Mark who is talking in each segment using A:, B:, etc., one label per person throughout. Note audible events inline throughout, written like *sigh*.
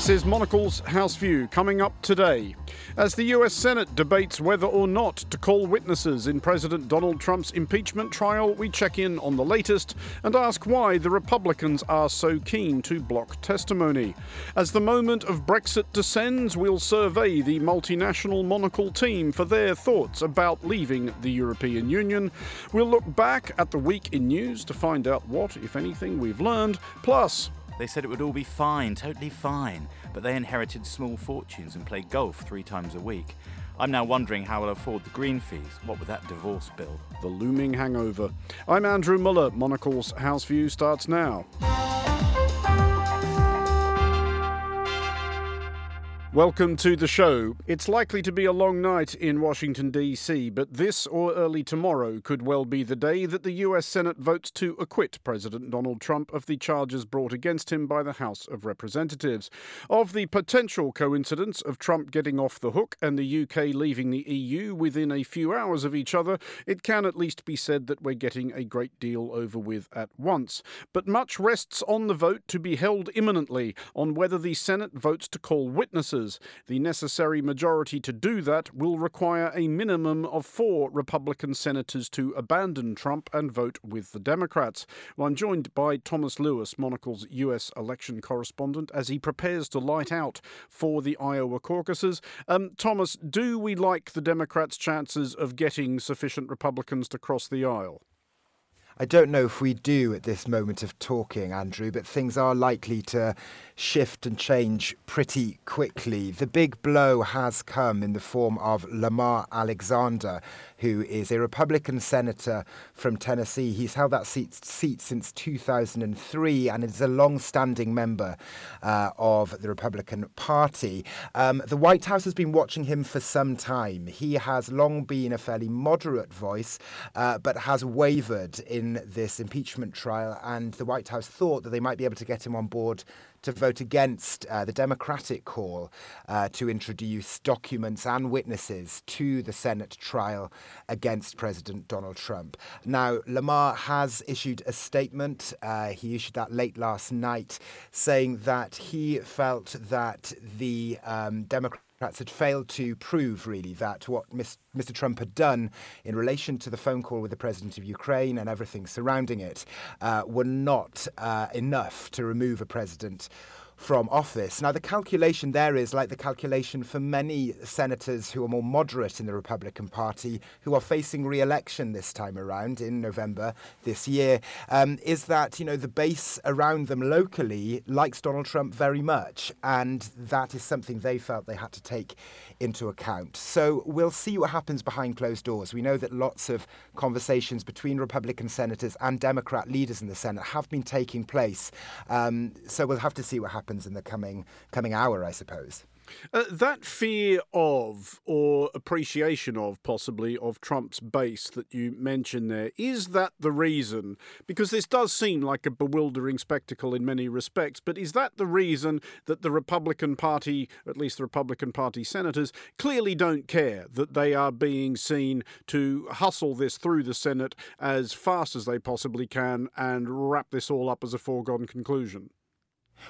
A: This is Monocle's House View coming up today. As the US Senate debates whether or not to call witnesses in President Donald Trump's impeachment trial, we check in on the latest and ask why the Republicans are so keen to block testimony. As the moment of Brexit descends, we'll survey the multinational Monocle team for their thoughts about leaving the European Union. We'll look back at the week in news to find out what, if anything, we've learned. Plus,
B: they said it would all be fine, totally fine, but they inherited small fortunes and play golf three times a week. I'm now wondering how I'll afford the green fees. What with that divorce bill?
A: The looming hangover. I'm Andrew Mueller. Monocle's House View starts now. Welcome to the show. It's likely to be a long night in Washington, D.C., but this or early tomorrow could well be the day that the U.S. Senate votes to acquit President Donald Trump of the charges brought against him by the House of Representatives. Of the potential coincidence of Trump getting off the hook and the U.K. leaving the EU within a few hours of each other, it can at least be said that we're getting a great deal over with at once. But much rests on the vote to be held imminently on whether the Senate votes to call witnesses the necessary majority to do that will require a minimum of four Republican senators to abandon Trump and vote with the Democrats. Well, I'm joined by Thomas Lewis, Monocle's U.S. election correspondent, as he prepares to light out for the Iowa caucuses. Um, Thomas, do we like the Democrats' chances of getting sufficient Republicans to cross the aisle?
C: I don't know if we do at this moment of talking, Andrew, but things are likely to shift and change pretty quickly. The big blow has come in the form of Lamar Alexander, who is a Republican senator from Tennessee. He's held that seat, seat since 2003 and is a long standing member uh, of the Republican Party. Um, the White House has been watching him for some time. He has long been a fairly moderate voice, uh, but has wavered in this impeachment trial, and the White House thought that they might be able to get him on board to vote against uh, the Democratic call uh, to introduce documents and witnesses to the Senate trial against President Donald Trump. Now, Lamar has issued a statement. Uh, he issued that late last night saying that he felt that the um, Democrats had failed to prove, really, that what Mr. Trump had done in relation to the phone call with the president of Ukraine and everything surrounding it uh, were not uh, enough to remove a president from office. Now, the calculation there is like the calculation for many senators who are more moderate in the Republican Party, who are facing re election this time around in November this year, um, is that, you know, the base around them locally likes Donald Trump very much. And that is something they felt they had to take into account. So we'll see what happens behind closed doors. We know that lots of conversations between Republican senators and Democrat leaders in the Senate have been taking place. Um, so we'll have to see what happens happens in the coming coming hour, I suppose.
A: Uh, that fear of, or appreciation of, possibly, of Trump's base that you mentioned there, is that the reason? Because this does seem like a bewildering spectacle in many respects, but is that the reason that the Republican Party, at least the Republican Party senators, clearly don't care that they are being seen to hustle this through the Senate as fast as they possibly can and wrap this all up as a foregone conclusion?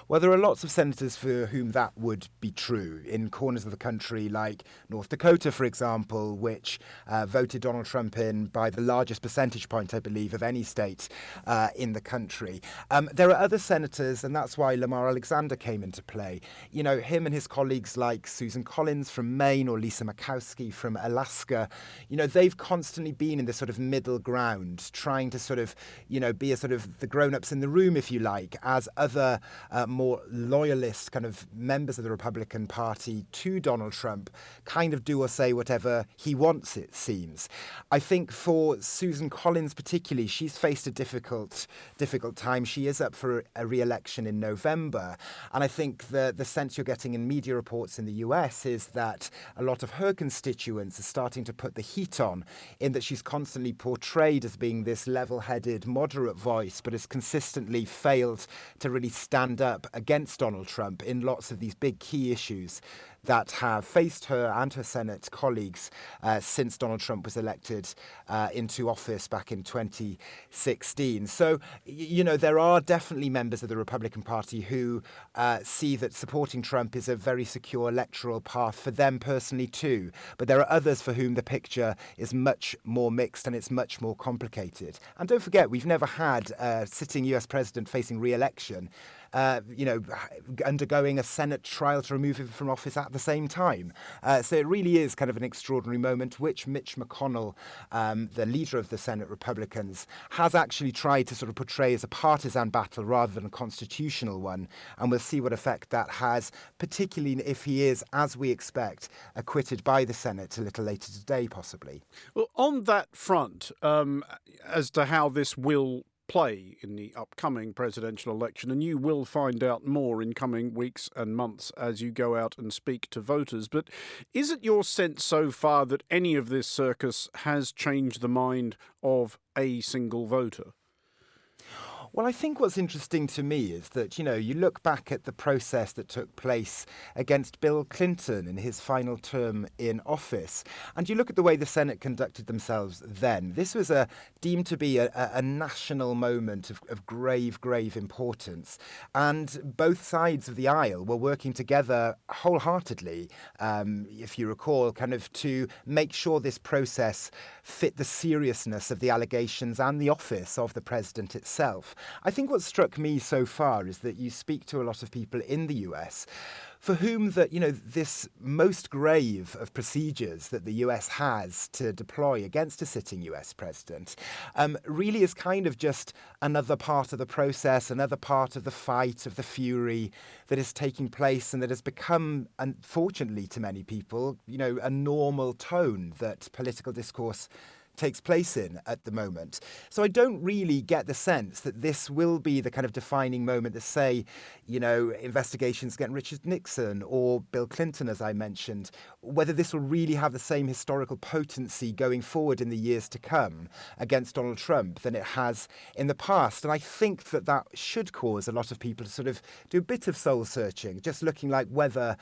C: Well, there are lots of senators for whom that would be true in corners of the country, like North Dakota, for example, which uh, voted Donald Trump in by the largest percentage point, I believe, of any state uh, in the country. Um, there are other senators, and that's why Lamar Alexander came into play. You know, him and his colleagues like Susan Collins from Maine or Lisa Murkowski from Alaska, you know, they've constantly been in this sort of middle ground, trying to sort of, you know, be a sort of the grown ups in the room, if you like, as other. Uh, uh, more loyalist kind of members of the Republican Party to Donald Trump kind of do or say whatever he wants, it seems. I think for Susan Collins particularly, she's faced a difficult, difficult time. She is up for a re-election in November, and I think the the sense you're getting in media reports in the U.S. is that a lot of her constituents are starting to put the heat on, in that she's constantly portrayed as being this level-headed, moderate voice, but has consistently failed to really stand up up against Donald Trump in lots of these big key issues that have faced her and her Senate colleagues uh, since Donald Trump was elected uh, into office back in 2016. So, you know, there are definitely members of the Republican Party who uh, see that supporting Trump is a very secure electoral path for them personally, too. But there are others for whom the picture is much more mixed and it's much more complicated. And don't forget, we've never had a sitting US president facing re election uh, you know, undergoing a Senate trial to remove him from office at the same time. Uh, so it really is kind of an extraordinary moment, which Mitch McConnell, um, the leader of the Senate Republicans, has actually tried to sort of portray as a partisan battle rather than a constitutional one. And we'll see what effect that has, particularly if he is, as we expect, acquitted by the Senate a little later today, possibly.
A: Well, on that front, um, as to how this will play in the upcoming presidential election, and you will find out more in coming weeks and months as you go out and speak to voters. But is it your sense so far that any of this circus has changed the mind of a single voter?
C: Well, I think what's interesting to me is that, you know, you look back at the process that took place against Bill Clinton in his final term in office, and you look at the way the Senate conducted themselves then. This was a deemed to be a, a national moment of, of grave, grave importance. And both sides of the aisle were working together wholeheartedly, um, if you recall, kind of to make sure this process fit the seriousness of the allegations and the office of the president itself. I think what struck me so far is that you speak to a lot of people in the US for whom that you know this most grave of procedures that the US has to deploy against a sitting US president um, really is kind of just another part of the process, another part of the fight of the fury that is taking place, and that has become, unfortunately, to many people, you know, a normal tone that political discourse takes place in at the moment. So I don't really get the sense that this will be the kind of defining moment that, say, you know, investigations against Richard Nixon or Bill Clinton, as I mentioned, whether this will really have the same historical potency going forward in the years to come against Donald Trump than it has in the past. And I think that that should cause a lot of people to sort of do a bit of soul searching, just looking like whether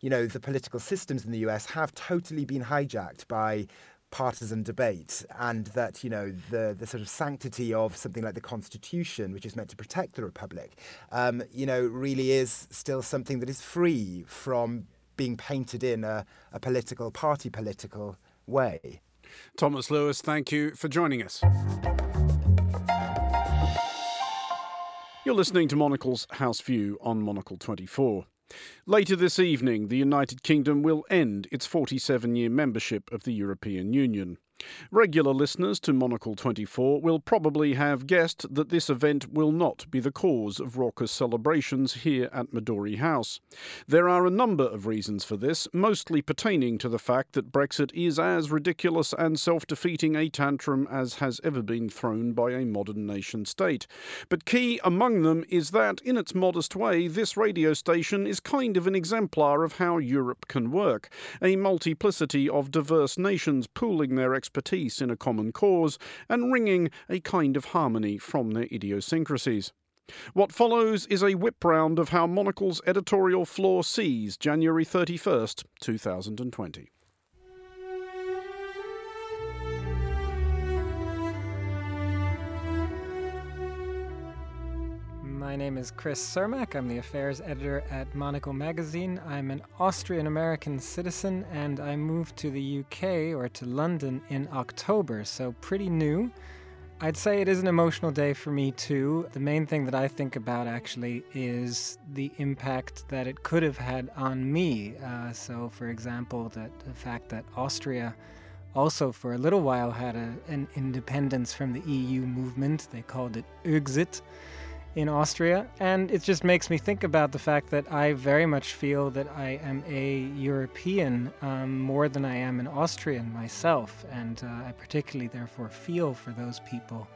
C: you know, the political systems in the US have totally been hijacked by partisan debate and that you know the the sort of sanctity of something like the constitution which is meant to protect the republic um, you know really is still something that is free from being painted in a, a political party political way.
A: Thomas lewis thank you for joining us. You're listening to monocle's house view on monocle 24 Later this evening, the United Kingdom will end its 47 year membership of the European Union. Regular listeners to Monocle 24 will probably have guessed that this event will not be the cause of raucous celebrations here at Midori House. There are a number of reasons for this, mostly pertaining to the fact that Brexit is as ridiculous and self defeating a tantrum as has ever been thrown by a modern nation state. But key among them is that, in its modest way, this radio station is kind of an exemplar of how Europe can work a multiplicity of diverse nations pooling their expertise expertise in a common cause and wringing a kind of harmony from their idiosyncrasies. What follows is a whip round of how Monocle's editorial floor sees January 31st, 2020.
D: My name is Chris Cermak. I'm the affairs editor at Monocle Magazine. I'm an Austrian American citizen and I moved to the UK or to London in October, so pretty new. I'd say it is an emotional day for me too. The main thing that I think about actually is the impact that it could have had on me. Uh, so, for example, that the fact that Austria also for a little while had a, an independence from the EU movement. They called it Exit in Austria. And it just makes me think about the fact that I very much feel that I am a European um, more than I am an Austrian myself. And uh, I particularly, therefore, feel for those people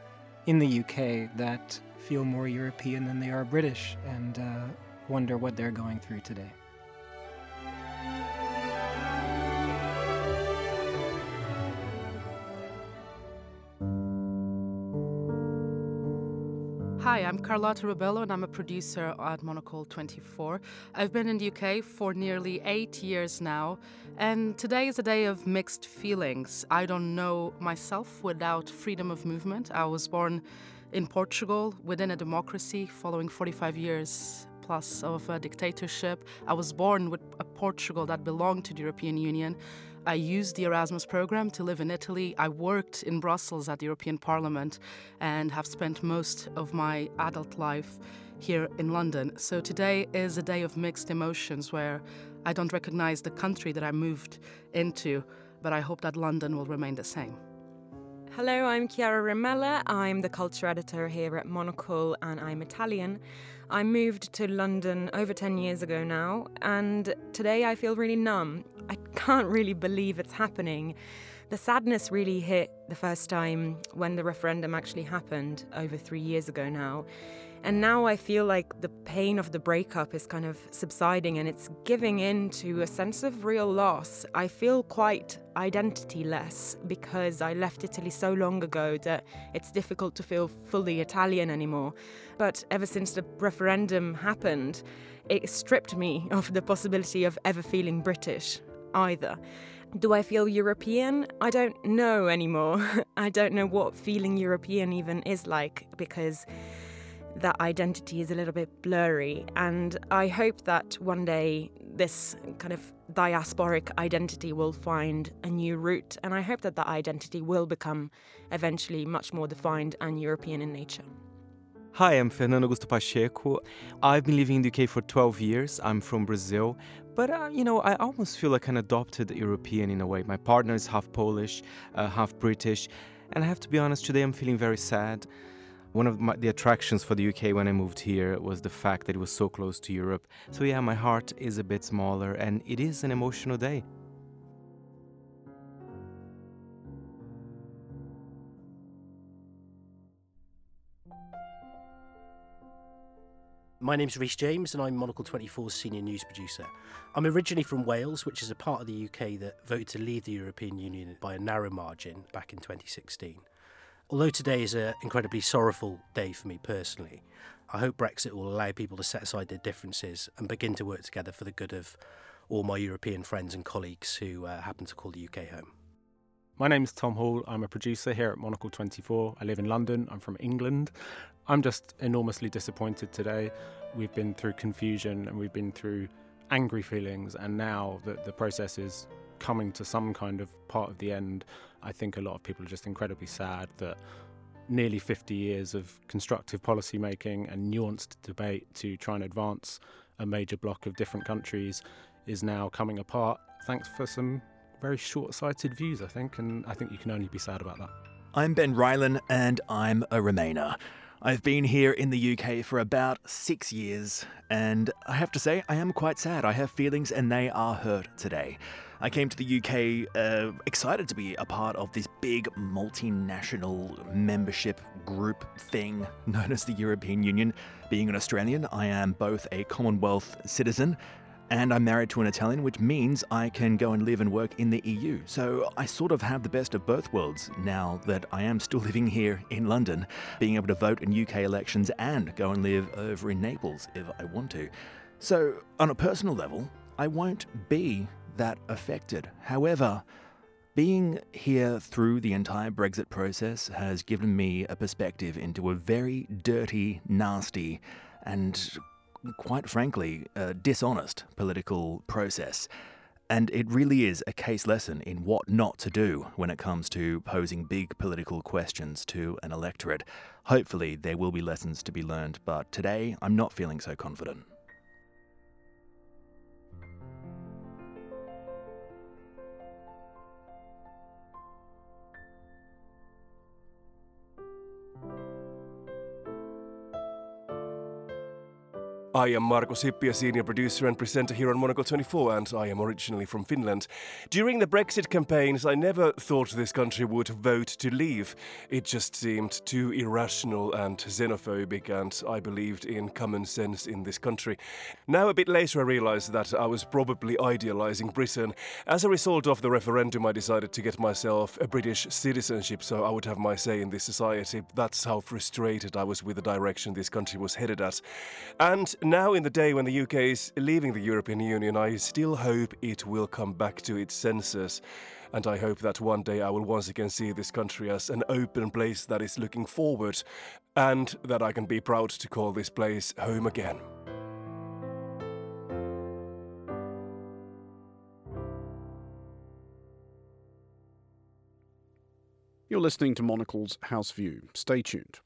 D: in the UK that feel more European than they are British and uh, wonder what they're going through today.
E: Hi, I'm Carlota Rebelo and I'm a producer at Monocle 24. I've been in the UK for nearly eight years now, and today is a day of mixed feelings. I don't know myself without freedom of movement. I was born in Portugal within a democracy following 45 years plus of a dictatorship. I was born with a Portugal that belonged to the European Union. I used the Erasmus program to live in Italy. I worked in Brussels at the European Parliament and have spent most of my adult life here in London. So today is a day of mixed emotions where I don't recognize the country that I moved into, but I hope that London will remain the same.
F: Hello, I'm Chiara Rimella. I'm the culture editor here at Monocle and I'm Italian. I moved to London over 10 years ago now, and today I feel really numb. I can't really believe it's happening. The sadness really hit the first time when the referendum actually happened over three years ago now. And now I feel like the pain of the breakup is kind of subsiding and it's giving in to a sense of real loss. I feel quite identityless because I left Italy so long ago that it's difficult to feel fully Italian anymore. But ever since the referendum happened, it stripped me of the possibility of ever feeling British either. Do I feel European? I don't know anymore. *laughs* I don't know what feeling European even is like because that identity is a little bit blurry. And I hope that one day this kind of diasporic identity will find a new route. And I hope that that identity will become eventually much more defined and European in nature.
G: Hi, I'm Fernando Augusto Pacheco. I've been living in the UK for 12 years. I'm from Brazil. But, uh, you know, I almost feel like an adopted European in a way. My partner is half Polish, uh, half British. And I have to be honest, today I'm feeling very sad. One of my, the attractions for the UK when I moved here was the fact that it was so close to Europe. So, yeah, my heart is a bit smaller and it is an emotional day.
H: My name's Rhys James and I'm Monocle 24's senior news producer. I'm originally from Wales, which is a part of the UK that voted to leave the European Union by a narrow margin back in 2016. Although today is an incredibly sorrowful day for me personally, I hope Brexit will allow people to set aside their differences and begin to work together for the good of all my European friends and colleagues who uh, happen to call the UK home.
I: My name is Tom Hall. I'm a producer here at Monocle 24. I live in London. I'm from England. I'm just enormously disappointed today. We've been through confusion and we've been through angry feelings, and now that the process is coming to some kind of part of the end, I think a lot of people are just incredibly sad that nearly 50 years of constructive policy making and nuanced debate to try and advance a major bloc of different countries is now coming apart thanks for some very short sighted views, I think, and I think you can only be sad about that.
J: I'm Ben Rylan, and I'm a Remainer. I've been here in the UK for about six years, and I have to say, I am quite sad. I have feelings, and they are hurt today. I came to the UK uh, excited to be a part of this big multinational membership group thing *laughs* known as the European Union. Being an Australian, I am both a Commonwealth citizen and I'm married to an Italian, which means I can go and live and work in the EU. So I sort of have the best of both worlds now that I am still *laughs* living here in London, being able to vote in UK elections and go and live over in Naples if I want to. So, on a personal level, I won't be that affected. However, being here through the entire Brexit process has given me a perspective into a very dirty, nasty, and quite frankly, a dishonest political process. And it really is a case lesson in what not to do when it comes to posing big political questions to an electorate. Hopefully, there will be lessons to be learned, but today I'm not feeling so confident.
K: I am Markus Hippi, a senior producer and presenter here on Monocle 24, and I am originally from Finland. During the Brexit campaigns, I never thought this country would vote to leave. It just seemed too irrational and xenophobic, and I believed in common sense in this country. Now, a bit later, I realized that I was probably idealizing Britain. As a result of the referendum, I decided to get myself a British citizenship so I would have my say in this society. That's how frustrated I was with the direction this country was headed at. And now, in the day when the UK is leaving the European Union, I still hope it will come back to its senses. And I hope that one day I will once again see this country as an open place that is looking forward, and that I can be proud to call this place home again.
A: You're listening to Monocle's House View. Stay tuned.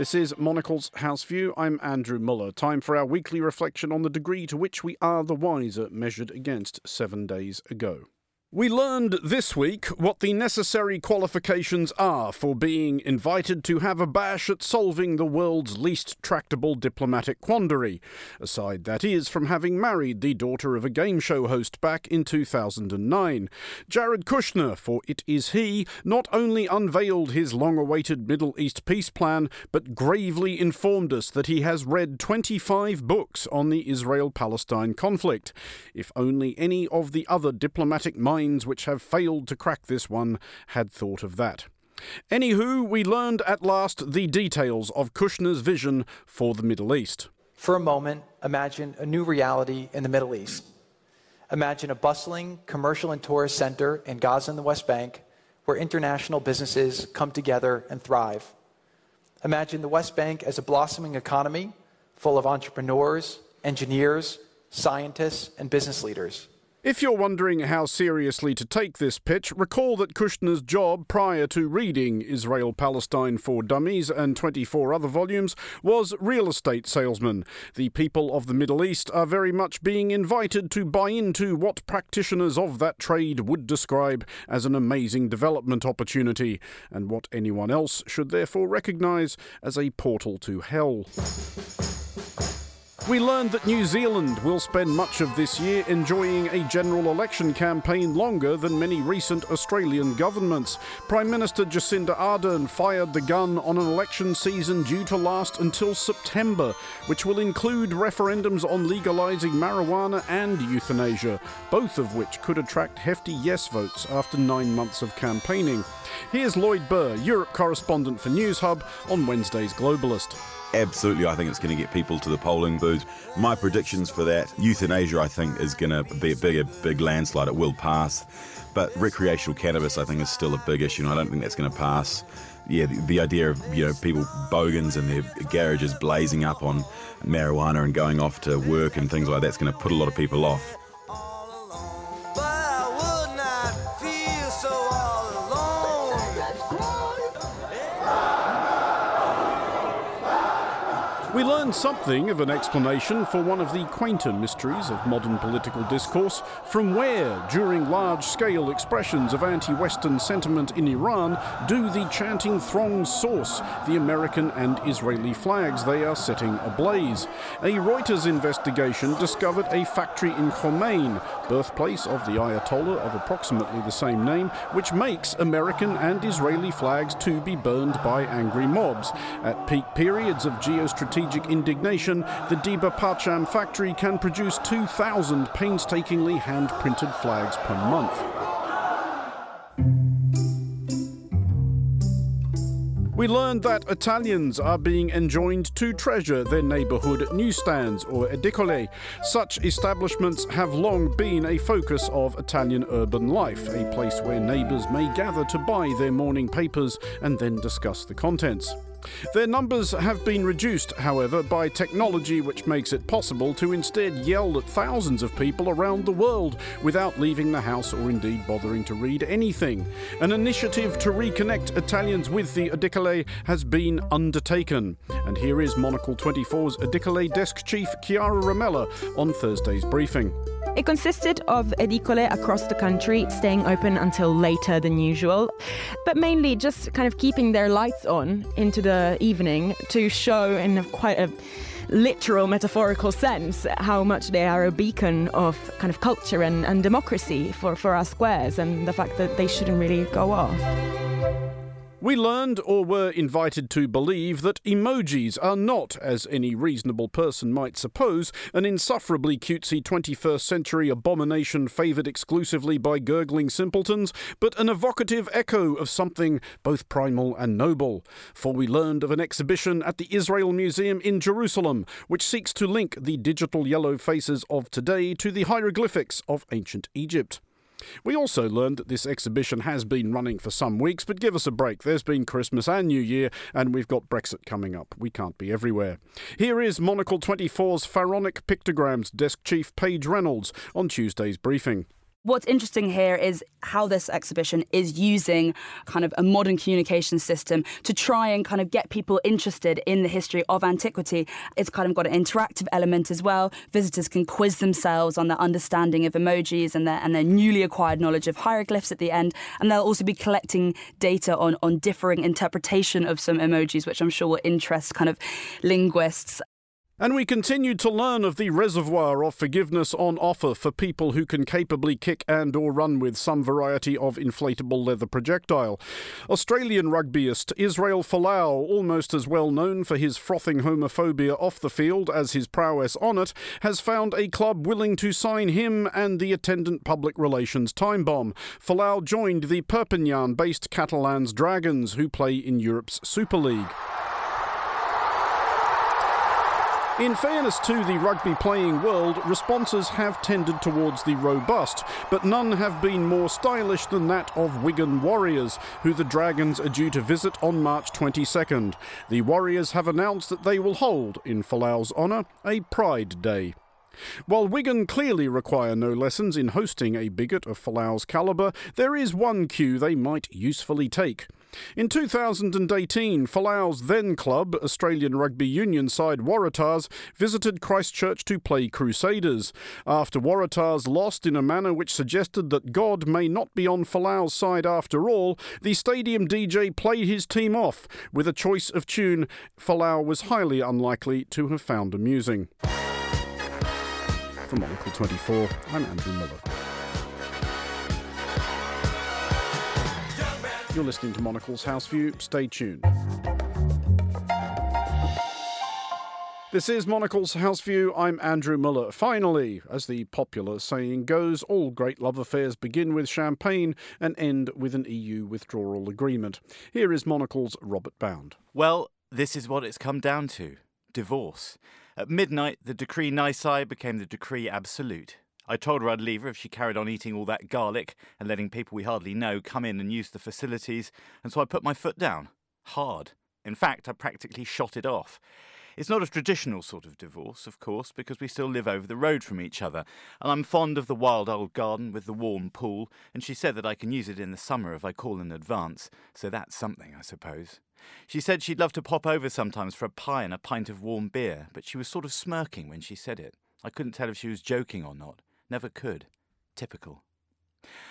A: This is Monocle's House View. I'm Andrew Mueller. Time for our weekly reflection on the degree to which we are the wiser measured against seven days ago. We learned this week what the necessary qualifications are for being invited to have a bash at solving the world's least tractable diplomatic quandary, aside that is from having married the daughter of a game show host back in 2009. Jared Kushner, for it is he, not only unveiled his long awaited Middle East peace plan, but gravely informed us that he has read 25 books on the Israel Palestine conflict. If only any of the other diplomatic minds minds which have failed to crack this one had thought of that. Anywho, we learned at last the details of Kushner's vision for the Middle East.
L: For a moment, imagine a new reality in the Middle East. Imagine a bustling commercial and tourist center in Gaza and the West Bank where international businesses come together and thrive. Imagine the West Bank as a blossoming economy full of entrepreneurs, engineers, scientists, and business leaders.
A: If you're wondering how seriously to take this pitch, recall that Kushner's job prior to reading Israel Palestine for Dummies and 24 other volumes was real estate salesman. The people of the Middle East are very much being invited to buy into what practitioners of that trade would describe as an amazing development opportunity, and what anyone else should therefore recognise as a portal to hell. We learned that New Zealand will spend much of this year enjoying a general election campaign longer than many recent Australian governments. Prime Minister Jacinda Ardern fired the gun on an election season due to last until September, which will include referendums on legalising marijuana and euthanasia, both of which could attract hefty yes votes after nine months of campaigning. Here's Lloyd Burr, Europe correspondent for Newshub, on Wednesday's Globalist
M: absolutely, I think it's going to get people to the polling booths. My predictions for that euthanasia, I think, is going to be a big, a big landslide. It will pass. But recreational cannabis, I think, is still a big issue, and I don't think that's going to pass. Yeah, the, the idea of you know people bogans and their garages blazing up on marijuana and going off to work and things like that's going to put a lot of people off.
A: We learn something of an explanation for one of the quainter mysteries of modern political discourse from where, during large scale expressions of anti Western sentiment in Iran, do the chanting throngs source the American and Israeli flags they are setting ablaze. A Reuters investigation discovered a factory in Khomein, birthplace of the Ayatollah of approximately the same name, which makes American and Israeli flags to be burned by angry mobs. At peak periods of geostrategic strategic indignation, the Diba Parcham factory can produce 2,000 painstakingly hand printed flags per month. We learned that Italians are being enjoined to treasure their neighbourhood newsstands or edicole. Such establishments have long been a focus of Italian urban life, a place where neighbours may gather to buy their morning papers and then discuss the contents. Their numbers have been reduced, however, by technology which makes it possible to instead yell at thousands of people around the world without leaving the house or indeed bothering to read anything. An initiative to reconnect Italians with the Edicole has been undertaken. And here is Monocle 24's Edicole desk chief Chiara Rimella on Thursday's briefing.
F: It consisted of edicole across the country staying open until later than usual, but mainly just kind of keeping their lights on into the the evening to show in quite a literal, metaphorical sense how much they are a beacon of kind of culture and, and democracy for, for our squares and the fact that they shouldn't really go off.
A: We learned, or were invited to believe, that emojis are not, as any reasonable person might suppose, an insufferably cutesy 21st century abomination favoured exclusively by gurgling simpletons, but an evocative echo of something both primal and noble. For we learned of an exhibition at the Israel Museum in Jerusalem, which seeks to link the digital yellow faces of today to the hieroglyphics of ancient Egypt. We also learned that this exhibition has been running for some weeks, but give us a break. There's been Christmas and New Year, and we've got Brexit coming up. We can't be everywhere. Here is Monocle 24's Pharaonic Pictograms desk chief Paige Reynolds on Tuesday's briefing.
N: What's interesting here is how this exhibition is using kind of a modern communication system to try and kind of get people interested in the history of antiquity. It's kind of got an interactive element as well. Visitors can quiz themselves on their understanding of emojis and their and their newly acquired knowledge of hieroglyphs at the end. And they'll also be collecting data on on differing interpretation of some emojis, which I'm sure will interest kind of linguists
A: and we continued to learn of the reservoir of forgiveness on offer for people who can capably kick and or run with some variety of inflatable leather projectile. Australian rugbyist Israel Folau, almost as well known for his frothing homophobia off the field as his prowess on it, has found a club willing to sign him and the attendant public relations time bomb. Folau joined the Perpignan-based Catalans Dragons, who play in Europe's Super League. In fairness to the rugby playing world, responses have tended towards the robust, but none have been more stylish than that of Wigan Warriors, who the Dragons are due to visit on March 22nd. The Warriors have announced that they will hold, in Folau's honour, a Pride Day. While Wigan clearly require no lessons in hosting a bigot of Folau's calibre, there is one cue they might usefully take. In 2018, Folau's then club, Australian rugby union side Waratahs, visited Christchurch to play Crusaders. After Waratahs lost in a manner which suggested that God may not be on Folau's side after all, the stadium DJ played his team off with a choice of tune Folau was highly unlikely to have found amusing. From Monocle 24, I'm Andrew Mueller. You're listening to Monocle's House View. Stay tuned. This is Monocle's House View. I'm Andrew Mueller. Finally, as the popular saying goes, all great love affairs begin with champagne and end with an EU withdrawal agreement. Here is Monocle's Robert Bound.
B: Well, this is what it's come down to divorce. At midnight, the decree nisi became the decree absolute. I told her I'd leave her if she carried on eating all that garlic and letting people we hardly know come in and use the facilities, and so I put my foot down. Hard. In fact, I practically shot it off. It's not a traditional sort of divorce, of course, because we still live over the road from each other, and I'm fond of the wild old garden with the warm pool, and she said that I can use it in the summer if I call in advance, so that's something, I suppose. She said she'd love to pop over sometimes for a pie and a pint of warm beer, but she was sort of smirking when she said it. I couldn't tell if she was joking or not. Never could. Typical.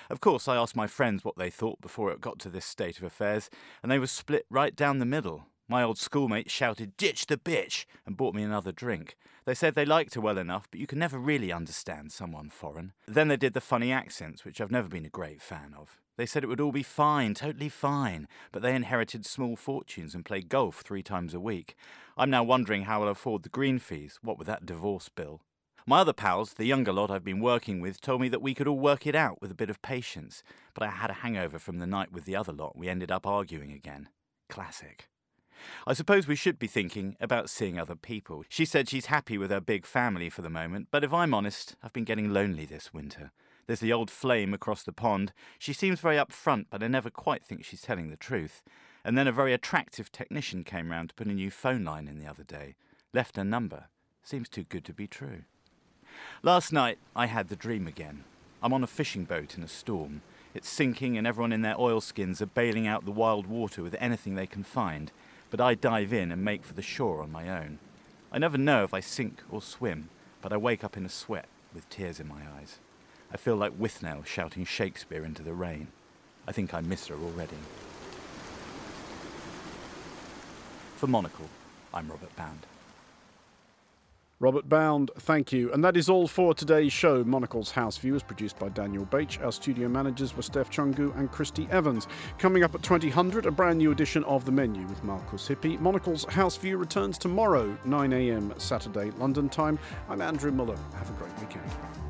B: Of course, I asked my friends what they thought before it got to this state of affairs, and they were split right down the middle. My old schoolmate shouted, Ditch the bitch! and bought me another drink. They said they liked her well enough, but you can never really understand someone foreign. Then they did the funny accents, which I've never been a great fan of. They said it would all be fine, totally fine, but they inherited small fortunes and play golf three times a week. I'm now wondering how I'll afford the green fees, what with that divorce bill. My other pals, the younger lot I've been working with, told me that we could all work it out with a bit of patience, but I had a hangover from the night with the other lot. We ended up arguing again. Classic. I suppose we should be thinking about seeing other people. She said she's happy with her big family for the moment, but if I'm honest, I've been getting lonely this winter. There's the old flame across the pond. She seems very upfront, but I never quite think she's telling the truth. And then a very attractive technician came round to put a new phone line in the other day. Left her number. Seems too good to be true. Last night, I had the dream again. I'm on a fishing boat in a storm. It's sinking, and everyone in their oilskins are bailing out the wild water with anything they can find. But I dive in and make for the shore on my own. I never know if I sink or swim, but I wake up in a sweat with tears in my eyes. I feel like Withnail shouting Shakespeare into the rain. I think I miss her already. For Monocle, I'm Robert Bound.
A: Robert Bound, thank you. And that is all for today's show. Monocle's House View is produced by Daniel Bache. Our studio managers were Steph Chungu and Christy Evans. Coming up at 2000, a brand new edition of The Menu with Markus Hippi. Monocle's House View returns tomorrow, 9am Saturday, London time. I'm Andrew Mueller. Have a great weekend.